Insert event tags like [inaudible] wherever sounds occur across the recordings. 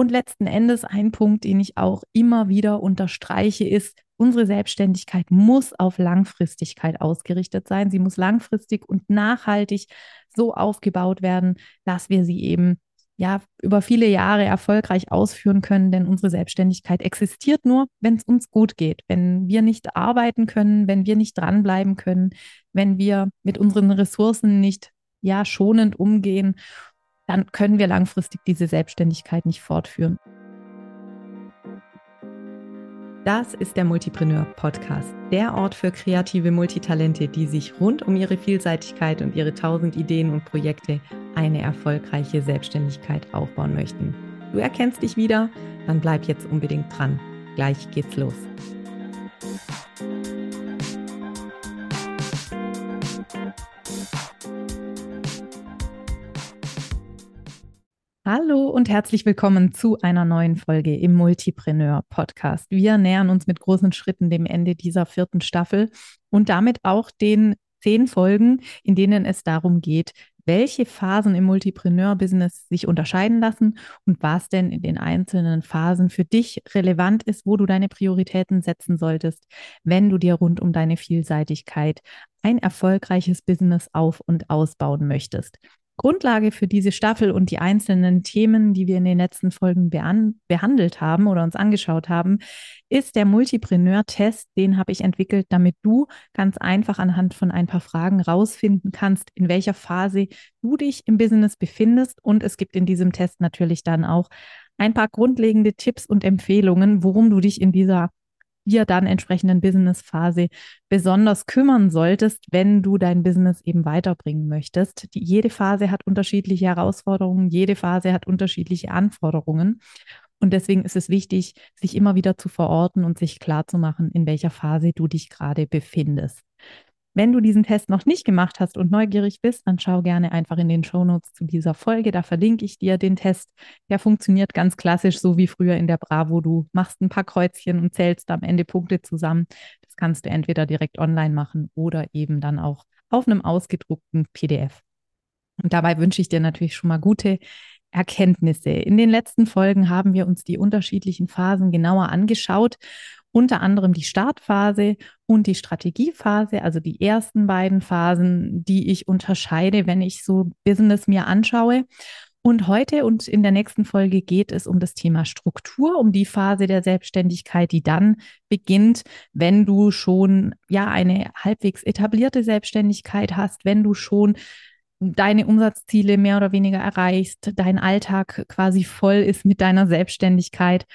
Und letzten Endes ein Punkt, den ich auch immer wieder unterstreiche, ist, unsere Selbstständigkeit muss auf Langfristigkeit ausgerichtet sein. Sie muss langfristig und nachhaltig so aufgebaut werden, dass wir sie eben ja über viele Jahre erfolgreich ausführen können, denn unsere Selbstständigkeit existiert nur, wenn es uns gut geht, wenn wir nicht arbeiten können, wenn wir nicht dranbleiben können, wenn wir mit unseren Ressourcen nicht ja schonend umgehen, dann können wir langfristig diese Selbstständigkeit nicht fortführen. Das ist der Multipreneur Podcast, der Ort für kreative Multitalente, die sich rund um ihre Vielseitigkeit und ihre tausend Ideen und Projekte eine erfolgreiche Selbstständigkeit aufbauen möchten. Du erkennst dich wieder? Dann bleib jetzt unbedingt dran. Gleich geht's los. Und herzlich willkommen zu einer neuen Folge im Multipreneur Podcast. Wir nähern uns mit großen Schritten dem Ende dieser vierten Staffel und damit auch den zehn Folgen, in denen es darum geht, welche Phasen im Multipreneur-Business sich unterscheiden lassen und was denn in den einzelnen Phasen für dich relevant ist, wo du deine Prioritäten setzen solltest, wenn du dir rund um deine Vielseitigkeit ein erfolgreiches Business auf und ausbauen möchtest. Grundlage für diese Staffel und die einzelnen Themen, die wir in den letzten Folgen behandelt haben oder uns angeschaut haben, ist der Multipreneur-Test. Den habe ich entwickelt, damit du ganz einfach anhand von ein paar Fragen rausfinden kannst, in welcher Phase du dich im Business befindest. Und es gibt in diesem Test natürlich dann auch ein paar grundlegende Tipps und Empfehlungen, worum du dich in dieser dir dann entsprechenden Business-Phase besonders kümmern solltest, wenn du dein Business eben weiterbringen möchtest. Die, jede Phase hat unterschiedliche Herausforderungen, jede Phase hat unterschiedliche Anforderungen. Und deswegen ist es wichtig, sich immer wieder zu verorten und sich klarzumachen, in welcher Phase du dich gerade befindest. Wenn du diesen Test noch nicht gemacht hast und neugierig bist, dann schau gerne einfach in den Shownotes zu dieser Folge. Da verlinke ich dir den Test. Der funktioniert ganz klassisch, so wie früher in der Bravo. Du machst ein paar Kreuzchen und zählst am Ende Punkte zusammen. Das kannst du entweder direkt online machen oder eben dann auch auf einem ausgedruckten PDF. Und dabei wünsche ich dir natürlich schon mal gute Erkenntnisse. In den letzten Folgen haben wir uns die unterschiedlichen Phasen genauer angeschaut unter anderem die Startphase und die Strategiephase, also die ersten beiden Phasen, die ich unterscheide, wenn ich so Business mir anschaue. Und heute und in der nächsten Folge geht es um das Thema Struktur, um die Phase der Selbstständigkeit, die dann beginnt, wenn du schon ja eine halbwegs etablierte Selbstständigkeit hast, wenn du schon deine Umsatzziele mehr oder weniger erreichst, dein Alltag quasi voll ist mit deiner Selbstständigkeit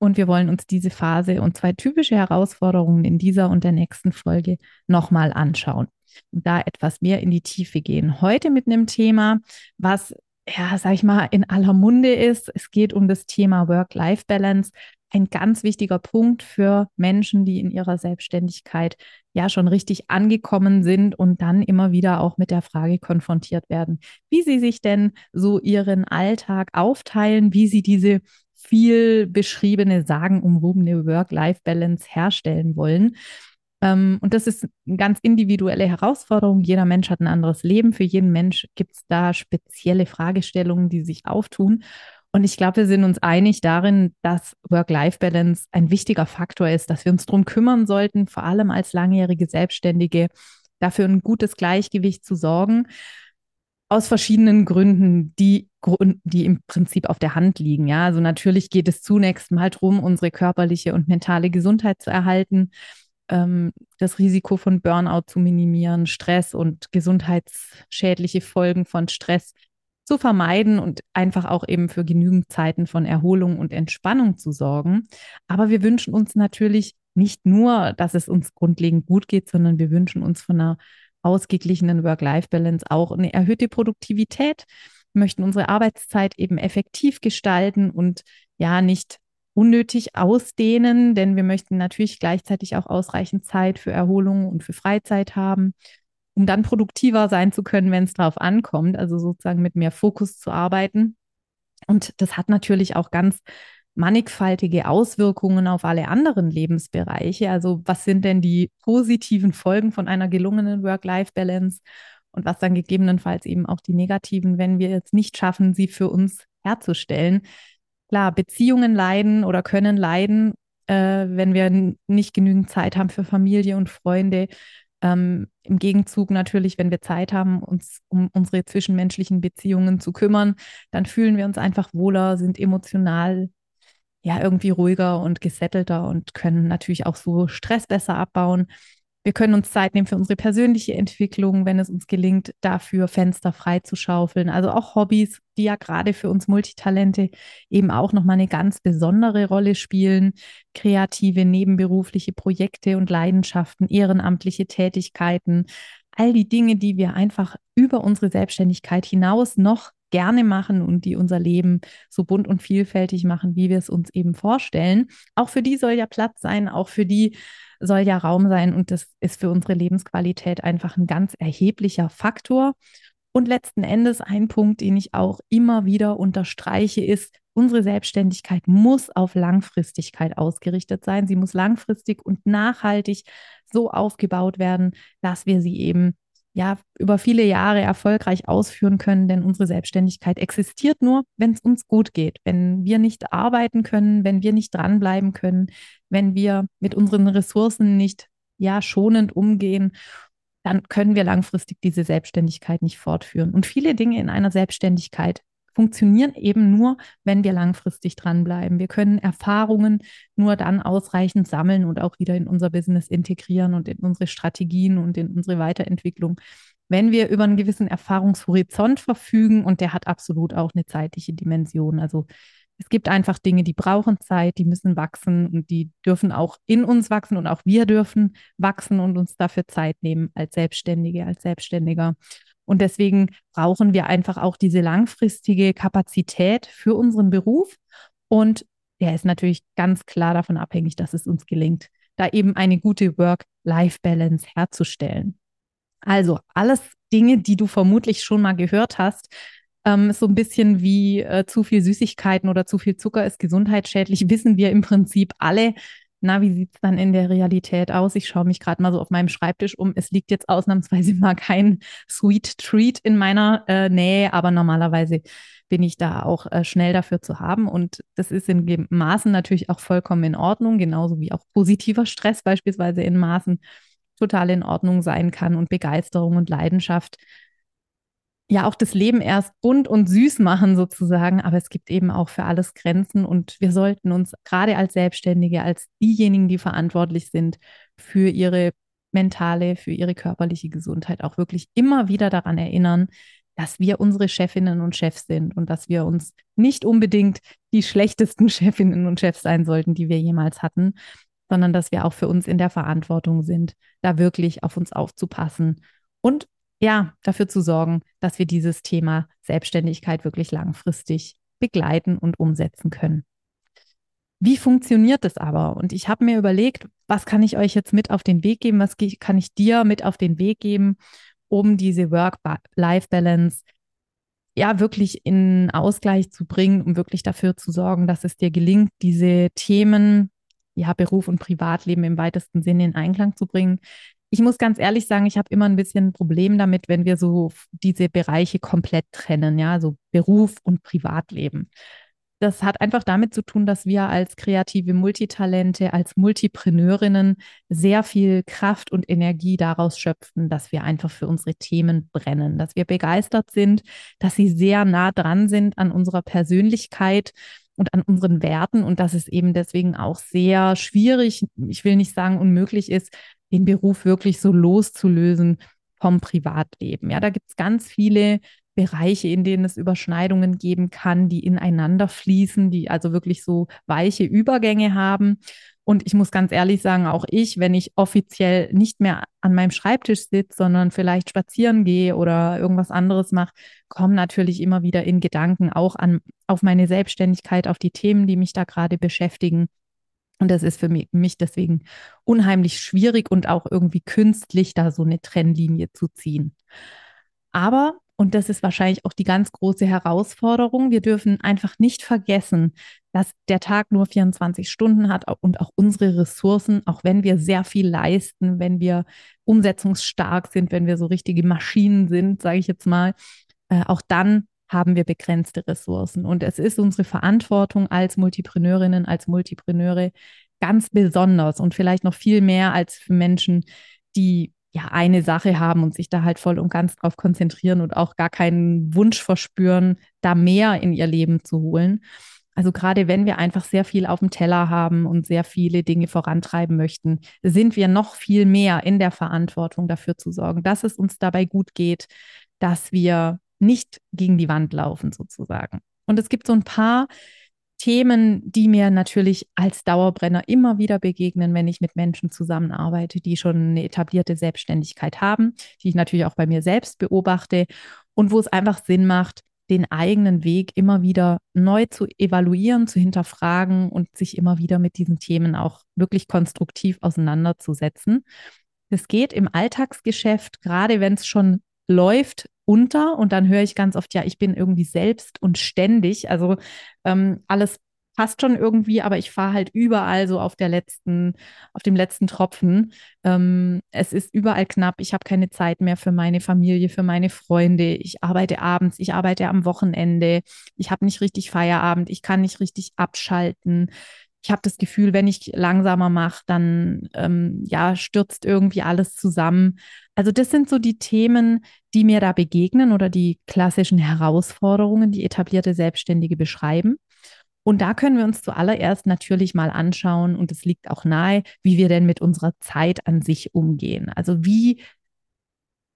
und wir wollen uns diese Phase und zwei typische Herausforderungen in dieser und der nächsten Folge nochmal anschauen und da etwas mehr in die Tiefe gehen. Heute mit einem Thema, was, ja, sag ich mal, in aller Munde ist. Es geht um das Thema Work-Life-Balance. Ein ganz wichtiger Punkt für Menschen, die in ihrer Selbstständigkeit ja schon richtig angekommen sind und dann immer wieder auch mit der Frage konfrontiert werden, wie sie sich denn so ihren Alltag aufteilen, wie sie diese viel beschriebene, sagenumwobene Work-Life-Balance herstellen wollen. Ähm, und das ist eine ganz individuelle Herausforderung. Jeder Mensch hat ein anderes Leben. Für jeden Mensch gibt es da spezielle Fragestellungen, die sich auftun. Und ich glaube, wir sind uns einig darin, dass Work-Life-Balance ein wichtiger Faktor ist, dass wir uns darum kümmern sollten, vor allem als langjährige Selbstständige, dafür ein gutes Gleichgewicht zu sorgen aus verschiedenen Gründen, die, die im Prinzip auf der Hand liegen. Ja, also natürlich geht es zunächst mal darum, unsere körperliche und mentale Gesundheit zu erhalten, ähm, das Risiko von Burnout zu minimieren, Stress und gesundheitsschädliche Folgen von Stress zu vermeiden und einfach auch eben für genügend Zeiten von Erholung und Entspannung zu sorgen. Aber wir wünschen uns natürlich nicht nur, dass es uns grundlegend gut geht, sondern wir wünschen uns von einer ausgeglichenen Work-Life-Balance auch eine erhöhte Produktivität, wir möchten unsere Arbeitszeit eben effektiv gestalten und ja nicht unnötig ausdehnen, denn wir möchten natürlich gleichzeitig auch ausreichend Zeit für Erholung und für Freizeit haben, um dann produktiver sein zu können, wenn es darauf ankommt, also sozusagen mit mehr Fokus zu arbeiten. Und das hat natürlich auch ganz mannigfaltige Auswirkungen auf alle anderen Lebensbereiche. Also was sind denn die positiven Folgen von einer gelungenen Work-Life-Balance und was dann gegebenenfalls eben auch die negativen, wenn wir jetzt nicht schaffen, sie für uns herzustellen. klar, Beziehungen leiden oder können leiden, äh, wenn wir nicht genügend Zeit haben für Familie und Freunde. Ähm, Im Gegenzug natürlich, wenn wir Zeit haben, uns um unsere zwischenmenschlichen Beziehungen zu kümmern, dann fühlen wir uns einfach wohler, sind emotional ja irgendwie ruhiger und gesettelter und können natürlich auch so Stress besser abbauen. Wir können uns Zeit nehmen für unsere persönliche Entwicklung, wenn es uns gelingt, dafür Fenster frei zu schaufeln. Also auch Hobbys, die ja gerade für uns Multitalente eben auch nochmal eine ganz besondere Rolle spielen. Kreative, nebenberufliche Projekte und Leidenschaften, ehrenamtliche Tätigkeiten, all die Dinge, die wir einfach über unsere Selbstständigkeit hinaus noch gerne machen und die unser Leben so bunt und vielfältig machen, wie wir es uns eben vorstellen. Auch für die soll ja Platz sein, auch für die soll ja Raum sein und das ist für unsere Lebensqualität einfach ein ganz erheblicher Faktor. Und letzten Endes ein Punkt, den ich auch immer wieder unterstreiche, ist, unsere Selbstständigkeit muss auf Langfristigkeit ausgerichtet sein. Sie muss langfristig und nachhaltig so aufgebaut werden, dass wir sie eben ja, über viele Jahre erfolgreich ausführen können, denn unsere Selbstständigkeit existiert nur, wenn es uns gut geht. Wenn wir nicht arbeiten können, wenn wir nicht dranbleiben können, wenn wir mit unseren Ressourcen nicht ja schonend umgehen, dann können wir langfristig diese Selbstständigkeit nicht fortführen. Und viele Dinge in einer Selbstständigkeit funktionieren eben nur, wenn wir langfristig dranbleiben. Wir können Erfahrungen nur dann ausreichend sammeln und auch wieder in unser Business integrieren und in unsere Strategien und in unsere Weiterentwicklung, wenn wir über einen gewissen Erfahrungshorizont verfügen und der hat absolut auch eine zeitliche Dimension. Also es gibt einfach Dinge, die brauchen Zeit, die müssen wachsen und die dürfen auch in uns wachsen und auch wir dürfen wachsen und uns dafür Zeit nehmen als Selbstständige, als Selbstständiger. Und deswegen brauchen wir einfach auch diese langfristige Kapazität für unseren Beruf. Und der ist natürlich ganz klar davon abhängig, dass es uns gelingt, da eben eine gute Work-Life-Balance herzustellen. Also alles Dinge, die du vermutlich schon mal gehört hast. Ähm, so ein bisschen wie äh, zu viel Süßigkeiten oder zu viel Zucker ist gesundheitsschädlich, [laughs] wissen wir im Prinzip alle na, wie sieht es dann in der Realität aus? Ich schaue mich gerade mal so auf meinem Schreibtisch um. Es liegt jetzt ausnahmsweise [laughs] mal kein Sweet Treat in meiner äh, Nähe, aber normalerweise bin ich da auch äh, schnell dafür zu haben. Und das ist in Maßen natürlich auch vollkommen in Ordnung, genauso wie auch positiver Stress beispielsweise in Maßen total in Ordnung sein kann und Begeisterung und Leidenschaft ja auch das Leben erst bunt und süß machen sozusagen, aber es gibt eben auch für alles Grenzen und wir sollten uns gerade als Selbstständige, als diejenigen, die verantwortlich sind für ihre mentale, für ihre körperliche Gesundheit auch wirklich immer wieder daran erinnern, dass wir unsere Chefinnen und Chefs sind und dass wir uns nicht unbedingt die schlechtesten [laughs] Chefinnen und Chefs sein sollten, die wir jemals hatten, sondern dass wir auch für uns in der Verantwortung sind, da wirklich auf uns aufzupassen und ja, dafür zu sorgen, dass wir dieses Thema Selbstständigkeit wirklich langfristig begleiten und umsetzen können. Wie funktioniert das aber? Und ich habe mir überlegt, was kann ich euch jetzt mit auf den Weg geben? Was kann ich dir mit auf den Weg geben, um diese Work-Life-Balance ja wirklich in Ausgleich zu bringen, um wirklich dafür zu sorgen, dass es dir gelingt, diese Themen, ja, Beruf und Privatleben im weitesten Sinne in Einklang zu bringen, ich muss ganz ehrlich sagen, ich habe immer ein bisschen ein Problem damit, wenn wir so diese Bereiche komplett trennen, ja, so Beruf und Privatleben. Das hat einfach damit zu tun, dass wir als kreative Multitalente, als Multipreneurinnen sehr viel Kraft und Energie daraus schöpfen, dass wir einfach für unsere Themen brennen, dass wir begeistert sind, dass sie sehr nah dran sind an unserer Persönlichkeit und an unseren Werten und dass es eben deswegen auch sehr schwierig, ich will nicht sagen unmöglich ist, den Beruf wirklich so loszulösen vom Privatleben. Ja, da gibt es ganz viele Bereiche, in denen es Überschneidungen geben kann, die ineinander fließen, die also wirklich so weiche Übergänge haben. Und ich muss ganz ehrlich sagen, auch ich, wenn ich offiziell nicht mehr an meinem Schreibtisch sitze, sondern vielleicht spazieren gehe oder irgendwas anderes mache, komme natürlich immer wieder in Gedanken auch an, auf meine Selbstständigkeit, auf die Themen, die mich da gerade beschäftigen. Und das ist für mich deswegen unheimlich schwierig und auch irgendwie künstlich, da so eine Trennlinie zu ziehen. Aber, und das ist wahrscheinlich auch die ganz große Herausforderung, wir dürfen einfach nicht vergessen, dass der Tag nur 24 Stunden hat und auch unsere Ressourcen, auch wenn wir sehr viel leisten, wenn wir umsetzungsstark sind, wenn wir so richtige Maschinen sind, sage ich jetzt mal, äh, auch dann haben wir begrenzte Ressourcen. Und es ist unsere Verantwortung als Multipreneurinnen, als Multipreneure ganz besonders und vielleicht noch viel mehr als für Menschen, die ja eine Sache haben und sich da halt voll und ganz drauf konzentrieren und auch gar keinen Wunsch verspüren, da mehr in ihr Leben zu holen. Also gerade wenn wir einfach sehr viel auf dem Teller haben und sehr viele Dinge vorantreiben möchten, sind wir noch viel mehr in der Verantwortung dafür zu sorgen, dass es uns dabei gut geht, dass wir nicht gegen die Wand laufen sozusagen. Und es gibt so ein paar Themen, die mir natürlich als Dauerbrenner immer wieder begegnen, wenn ich mit Menschen zusammenarbeite, die schon eine etablierte Selbstständigkeit haben, die ich natürlich auch bei mir selbst beobachte und wo es einfach Sinn macht, den eigenen Weg immer wieder neu zu evaluieren, zu hinterfragen und sich immer wieder mit diesen Themen auch wirklich konstruktiv auseinanderzusetzen. Es geht im Alltagsgeschäft, gerade wenn es schon läuft, unter und dann höre ich ganz oft, ja, ich bin irgendwie selbst und ständig. Also ähm, alles passt schon irgendwie, aber ich fahre halt überall so auf der letzten, auf dem letzten Tropfen. Ähm, es ist überall knapp. Ich habe keine Zeit mehr für meine Familie, für meine Freunde. Ich arbeite abends, ich arbeite am Wochenende. Ich habe nicht richtig Feierabend. Ich kann nicht richtig abschalten ich habe das Gefühl, wenn ich langsamer mache, dann ähm, ja, stürzt irgendwie alles zusammen. Also das sind so die Themen, die mir da begegnen oder die klassischen Herausforderungen, die etablierte Selbstständige beschreiben. Und da können wir uns zuallererst natürlich mal anschauen, und es liegt auch nahe, wie wir denn mit unserer Zeit an sich umgehen. Also wie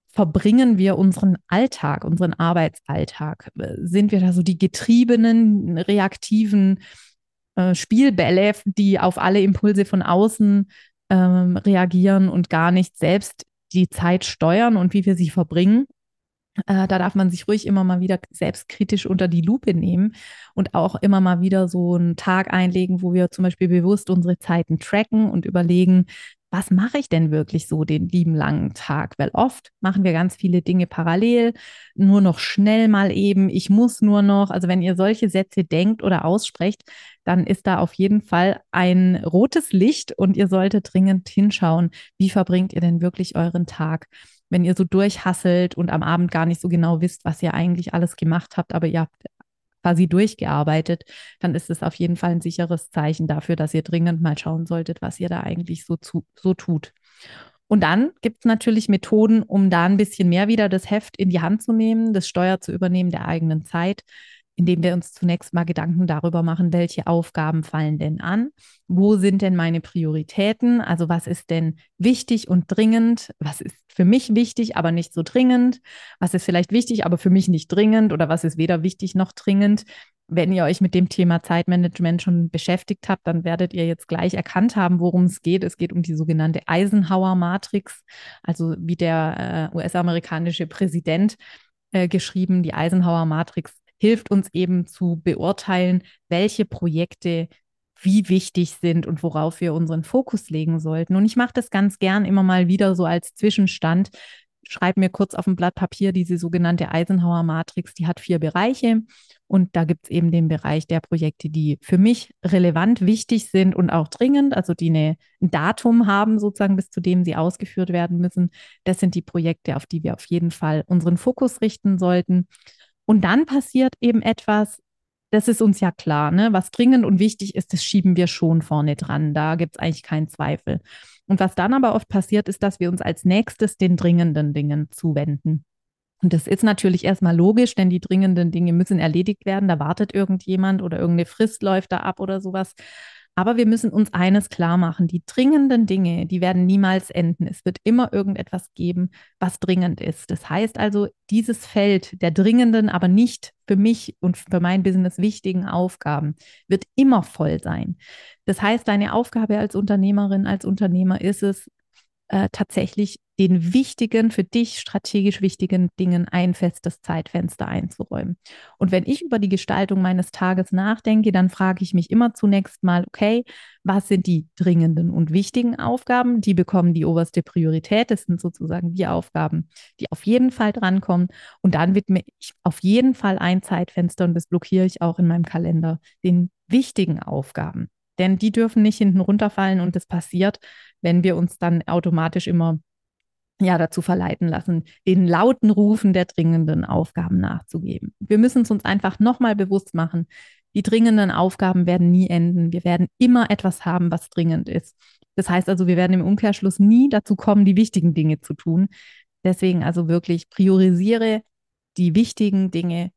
verbringen wir unseren Alltag, unseren Arbeitsalltag? Sind wir da so die getriebenen, reaktiven äh, Spielbälle, die auf alle Impulse von außen ähm, reagieren und gar nicht selbst die Zeit steuern und wie wir sie verbringen. Äh, da darf man sich ruhig immer mal wieder selbstkritisch unter die Lupe nehmen und auch immer mal wieder so einen Tag einlegen, wo wir zum Beispiel bewusst unsere Zeiten tracken und überlegen, was mache ich denn wirklich so den lieben langen Tag? Weil oft machen wir ganz viele Dinge parallel, nur noch schnell mal eben, ich muss nur noch. Also wenn ihr solche Sätze denkt oder aussprecht, dann ist da auf jeden Fall ein rotes Licht und ihr solltet dringend hinschauen, wie verbringt ihr denn wirklich euren Tag? Wenn ihr so durchhasselt und am Abend gar nicht so genau wisst, was ihr eigentlich alles gemacht habt, aber ihr habt quasi durchgearbeitet, dann ist es auf jeden Fall ein sicheres Zeichen dafür, dass ihr dringend mal schauen solltet, was ihr da eigentlich so, zu, so tut. Und dann gibt es natürlich Methoden, um da ein bisschen mehr wieder das Heft in die Hand zu nehmen, das Steuer zu übernehmen der eigenen Zeit indem wir uns zunächst mal Gedanken darüber machen, welche Aufgaben fallen denn an, wo sind denn meine Prioritäten, also was ist denn wichtig und dringend, was ist für mich wichtig, aber nicht so dringend, was ist vielleicht wichtig, aber für mich nicht dringend? Oder was ist weder wichtig noch dringend. Wenn ihr euch mit dem Thema Zeitmanagement schon beschäftigt habt, dann werdet ihr jetzt gleich erkannt haben, worum es geht. Es geht um die sogenannte Eisenhower-Matrix, also wie der äh, US-amerikanische Präsident äh, geschrieben, die Eisenhower-Matrix hilft uns eben zu beurteilen, welche Projekte wie wichtig sind und worauf wir unseren Fokus legen sollten. Und ich mache das ganz gern immer mal wieder so als Zwischenstand. Schreibe mir kurz auf ein Blatt Papier diese sogenannte Eisenhower Matrix, die hat vier Bereiche. Und da gibt es eben den Bereich der Projekte, die für mich relevant, wichtig sind und auch dringend, also die eine, ein Datum haben, sozusagen, bis zu dem sie ausgeführt werden müssen. Das sind die Projekte, auf die wir auf jeden Fall unseren Fokus richten sollten. Und dann passiert eben etwas, das ist uns ja klar, ne? Was dringend und wichtig ist, das schieben wir schon vorne dran. Da gibt es eigentlich keinen Zweifel. Und was dann aber oft passiert, ist, dass wir uns als nächstes den dringenden Dingen zuwenden. Und das ist natürlich erstmal logisch, denn die dringenden Dinge müssen erledigt werden. Da wartet irgendjemand oder irgendeine Frist läuft da ab oder sowas. Aber wir müssen uns eines klar machen, die dringenden Dinge, die werden niemals enden. Es wird immer irgendetwas geben, was dringend ist. Das heißt also, dieses Feld der dringenden, aber nicht für mich und für mein Business wichtigen Aufgaben wird immer voll sein. Das heißt, deine Aufgabe als Unternehmerin, als Unternehmer ist es, äh, tatsächlich den wichtigen, für dich strategisch wichtigen Dingen ein festes Zeitfenster einzuräumen. Und wenn ich über die Gestaltung meines Tages nachdenke, dann frage ich mich immer zunächst mal, okay, was sind die dringenden und wichtigen Aufgaben? Die bekommen die oberste Priorität. Das sind sozusagen die Aufgaben, die auf jeden Fall drankommen. Und dann widme ich auf jeden Fall ein Zeitfenster und das blockiere ich auch in meinem Kalender, den wichtigen Aufgaben. Denn die dürfen nicht hinten runterfallen und das passiert, wenn wir uns dann automatisch immer ja dazu verleiten lassen, den lauten Rufen der dringenden Aufgaben nachzugeben. Wir müssen es uns einfach nochmal bewusst machen. Die dringenden Aufgaben werden nie enden. Wir werden immer etwas haben, was dringend ist. Das heißt also, wir werden im Umkehrschluss nie dazu kommen, die wichtigen Dinge zu tun. Deswegen also wirklich priorisiere die wichtigen Dinge,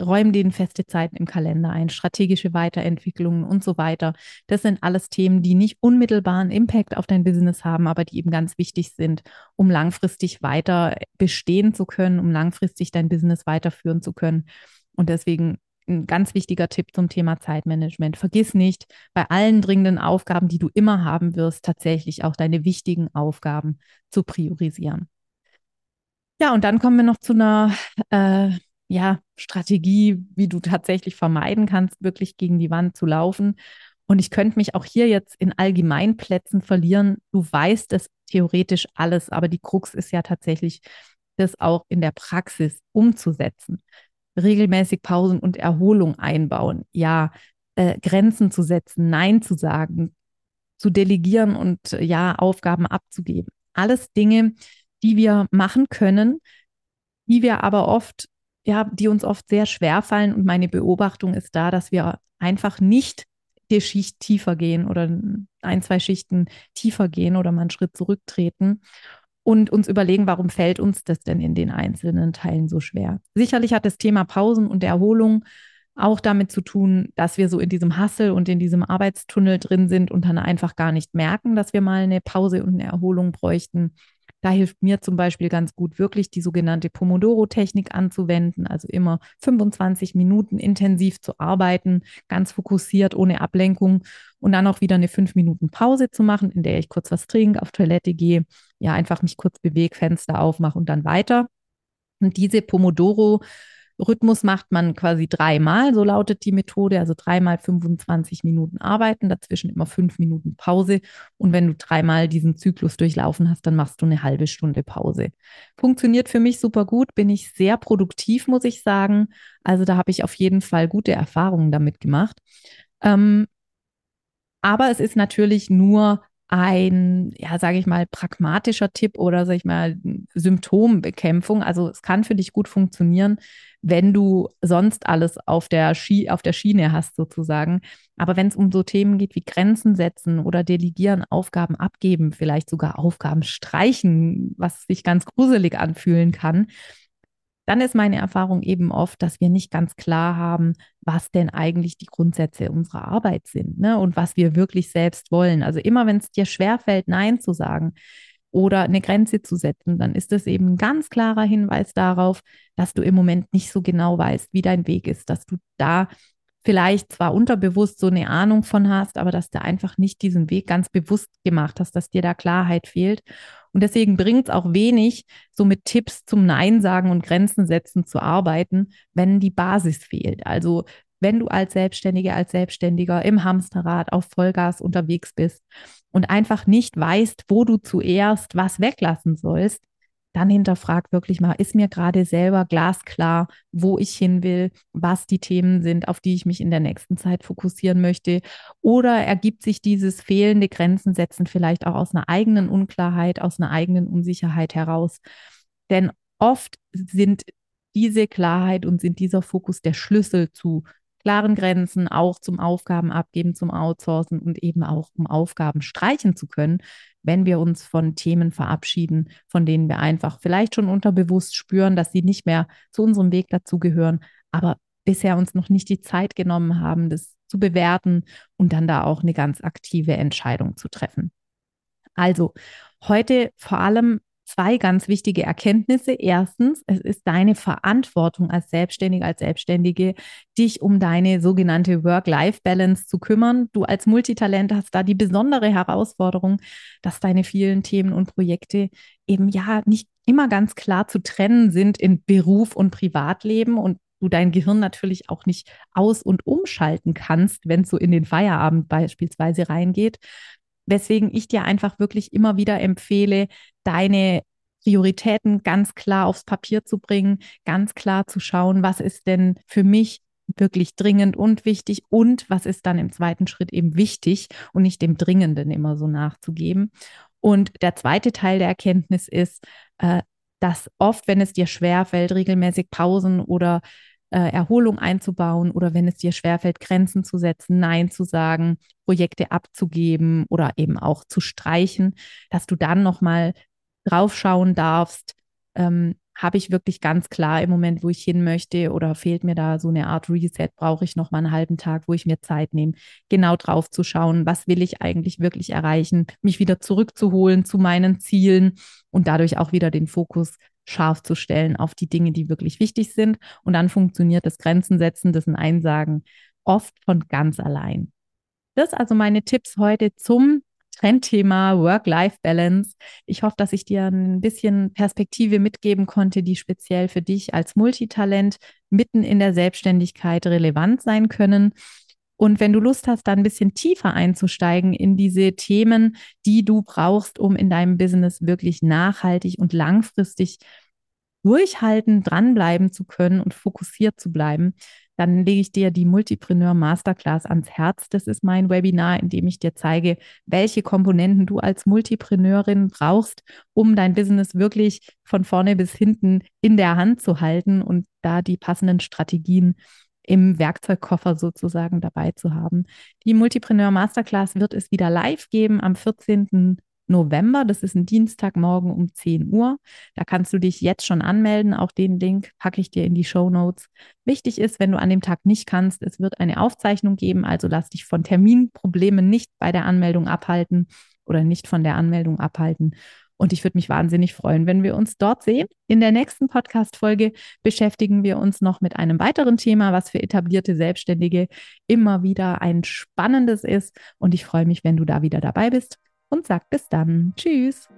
räumen denen feste Zeiten im Kalender ein, strategische Weiterentwicklungen und so weiter. Das sind alles Themen, die nicht unmittelbaren Impact auf dein Business haben, aber die eben ganz wichtig sind, um langfristig weiter bestehen zu können, um langfristig dein Business weiterführen zu können. Und deswegen ein ganz wichtiger Tipp zum Thema Zeitmanagement. Vergiss nicht, bei allen dringenden Aufgaben, die du immer haben wirst, tatsächlich auch deine wichtigen Aufgaben zu priorisieren. Ja, und dann kommen wir noch zu einer äh, ja, Strategie, wie du tatsächlich vermeiden kannst, wirklich gegen die Wand zu laufen. Und ich könnte mich auch hier jetzt in Allgemeinplätzen verlieren. Du weißt es theoretisch alles, aber die Krux ist ja tatsächlich, das auch in der Praxis umzusetzen. Regelmäßig Pausen und Erholung einbauen, ja, äh, Grenzen zu setzen, Nein zu sagen, zu delegieren und ja, Aufgaben abzugeben. Alles Dinge, die wir machen können, die wir aber oft ja, die uns oft sehr schwer fallen. Und meine Beobachtung ist da, dass wir einfach nicht die Schicht tiefer gehen oder ein, zwei Schichten tiefer gehen oder mal einen Schritt zurücktreten und uns überlegen, warum fällt uns das denn in den einzelnen Teilen so schwer. Sicherlich hat das Thema Pausen und Erholung auch damit zu tun, dass wir so in diesem Hassel und in diesem Arbeitstunnel drin sind und dann einfach gar nicht merken, dass wir mal eine Pause und eine Erholung bräuchten. Da hilft mir zum Beispiel ganz gut, wirklich die sogenannte Pomodoro-Technik anzuwenden, also immer 25 Minuten intensiv zu arbeiten, ganz fokussiert, ohne Ablenkung und dann auch wieder eine 5 Minuten Pause zu machen, in der ich kurz was trinke, auf Toilette gehe, ja, einfach mich kurz bewege, Fenster aufmache und dann weiter. Und diese Pomodoro- Rhythmus macht man quasi dreimal, so lautet die Methode, also dreimal 25 Minuten arbeiten, dazwischen immer fünf Minuten Pause. Und wenn du dreimal diesen Zyklus durchlaufen hast, dann machst du eine halbe Stunde Pause. Funktioniert für mich super gut, bin ich sehr produktiv, muss ich sagen. Also da habe ich auf jeden Fall gute Erfahrungen damit gemacht. Ähm, aber es ist natürlich nur ein, ja, sage ich mal, pragmatischer Tipp oder, sage ich mal, Symptombekämpfung. Also es kann für dich gut funktionieren, wenn du sonst alles auf der, Schi auf der Schiene hast, sozusagen. Aber wenn es um so Themen geht wie Grenzen setzen oder delegieren, Aufgaben abgeben, vielleicht sogar Aufgaben streichen, was sich ganz gruselig anfühlen kann, dann ist meine Erfahrung eben oft, dass wir nicht ganz klar haben, was denn eigentlich die Grundsätze unserer Arbeit sind ne? und was wir wirklich selbst wollen. Also immer, wenn es dir schwerfällt, Nein zu sagen oder eine Grenze zu setzen, dann ist das eben ein ganz klarer Hinweis darauf, dass du im Moment nicht so genau weißt, wie dein Weg ist, dass du da vielleicht zwar unterbewusst so eine Ahnung von hast, aber dass du einfach nicht diesen Weg ganz bewusst gemacht hast, dass dir da Klarheit fehlt. Und deswegen bringt es auch wenig, so mit Tipps zum Nein sagen und Grenzen setzen zu arbeiten, wenn die Basis fehlt. Also wenn du als Selbstständige, als Selbstständiger im Hamsterrad auf Vollgas unterwegs bist und einfach nicht weißt, wo du zuerst was weglassen sollst, dann hinterfrag wirklich mal, ist mir gerade selber glasklar, wo ich hin will, was die Themen sind, auf die ich mich in der nächsten Zeit fokussieren möchte? Oder ergibt sich dieses fehlende Grenzen setzen vielleicht auch aus einer eigenen Unklarheit, aus einer eigenen Unsicherheit heraus? Denn oft sind diese Klarheit und sind dieser Fokus der Schlüssel zu klaren Grenzen, auch zum Aufgaben abgeben, zum Outsourcen und eben auch um Aufgaben streichen zu können, wenn wir uns von Themen verabschieden, von denen wir einfach vielleicht schon unterbewusst spüren, dass sie nicht mehr zu unserem Weg dazugehören, aber bisher uns noch nicht die Zeit genommen haben, das zu bewerten und dann da auch eine ganz aktive Entscheidung zu treffen. Also heute vor allem zwei ganz wichtige Erkenntnisse. Erstens, es ist deine Verantwortung als Selbstständige, als Selbstständige, dich um deine sogenannte Work-Life-Balance zu kümmern. Du als Multitalent hast da die besondere Herausforderung, dass deine vielen Themen und Projekte eben ja nicht immer ganz klar zu trennen sind in Beruf und Privatleben und du dein Gehirn natürlich auch nicht aus- und umschalten kannst, wenn es so in den Feierabend beispielsweise reingeht weswegen ich dir einfach wirklich immer wieder empfehle, deine Prioritäten ganz klar aufs Papier zu bringen, ganz klar zu schauen, was ist denn für mich wirklich dringend und wichtig und was ist dann im zweiten Schritt eben wichtig und nicht dem Dringenden immer so nachzugeben. Und der zweite Teil der Erkenntnis ist, äh, dass oft, wenn es dir schwerfällt, regelmäßig Pausen oder äh, Erholung einzubauen oder wenn es dir schwerfällt, Grenzen zu setzen, Nein zu sagen, Projekte abzugeben oder eben auch zu streichen, dass du dann nochmal draufschauen darfst, ähm, habe ich wirklich ganz klar im Moment, wo ich hin möchte oder fehlt mir da so eine Art Reset, brauche ich noch mal einen halben Tag, wo ich mir Zeit nehme, genau drauf zu schauen, was will ich eigentlich wirklich erreichen, mich wieder zurückzuholen zu meinen Zielen und dadurch auch wieder den Fokus scharf zu stellen auf die Dinge, die wirklich wichtig sind. Und dann funktioniert das Grenzen setzen, das Einsagen oft von ganz allein. Das also meine Tipps heute zum Trendthema Work-Life-Balance. Ich hoffe, dass ich dir ein bisschen Perspektive mitgeben konnte, die speziell für dich als Multitalent mitten in der Selbstständigkeit relevant sein können. Und wenn du Lust hast, da ein bisschen tiefer einzusteigen in diese Themen, die du brauchst, um in deinem Business wirklich nachhaltig und langfristig durchhalten, dranbleiben zu können und fokussiert zu bleiben, dann lege ich dir die Multipreneur Masterclass ans Herz. Das ist mein Webinar, in dem ich dir zeige, welche Komponenten du als Multipreneurin brauchst, um dein Business wirklich von vorne bis hinten in der Hand zu halten und da die passenden Strategien im Werkzeugkoffer sozusagen dabei zu haben. Die Multipreneur Masterclass wird es wieder live geben am 14. November. Das ist ein Dienstagmorgen um 10 Uhr. Da kannst du dich jetzt schon anmelden. Auch den Link packe ich dir in die Show Notes. Wichtig ist, wenn du an dem Tag nicht kannst, es wird eine Aufzeichnung geben. Also lass dich von Terminproblemen nicht bei der Anmeldung abhalten oder nicht von der Anmeldung abhalten. Und ich würde mich wahnsinnig freuen, wenn wir uns dort sehen. In der nächsten Podcast-Folge beschäftigen wir uns noch mit einem weiteren Thema, was für etablierte Selbstständige immer wieder ein spannendes ist. Und ich freue mich, wenn du da wieder dabei bist und sag bis dann. Tschüss.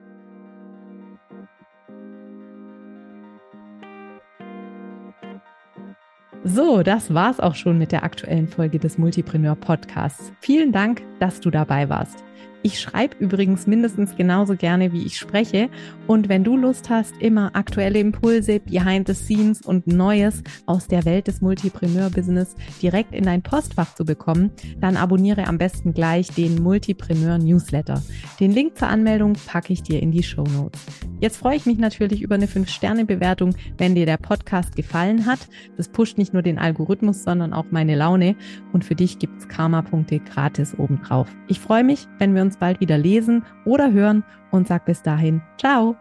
So, das war's auch schon mit der aktuellen Folge des Multipreneur Podcasts. Vielen Dank, dass du dabei warst. Ich schreibe übrigens mindestens genauso gerne, wie ich spreche. Und wenn du Lust hast, immer aktuelle Impulse, Behind the Scenes und Neues aus der Welt des Multipreneur-Business direkt in dein Postfach zu bekommen, dann abonniere am besten gleich den Multipreneur Newsletter. Den Link zur Anmeldung packe ich dir in die Show Notes. Jetzt freue ich mich natürlich über eine 5-Sterne-Bewertung, wenn dir der Podcast gefallen hat. Das pusht nicht nur den Algorithmus, sondern auch meine Laune. Und für dich gibt es Karma-Punkte gratis obendrauf. Ich freue mich, wenn wir bald wieder lesen oder hören und sag bis dahin, ciao.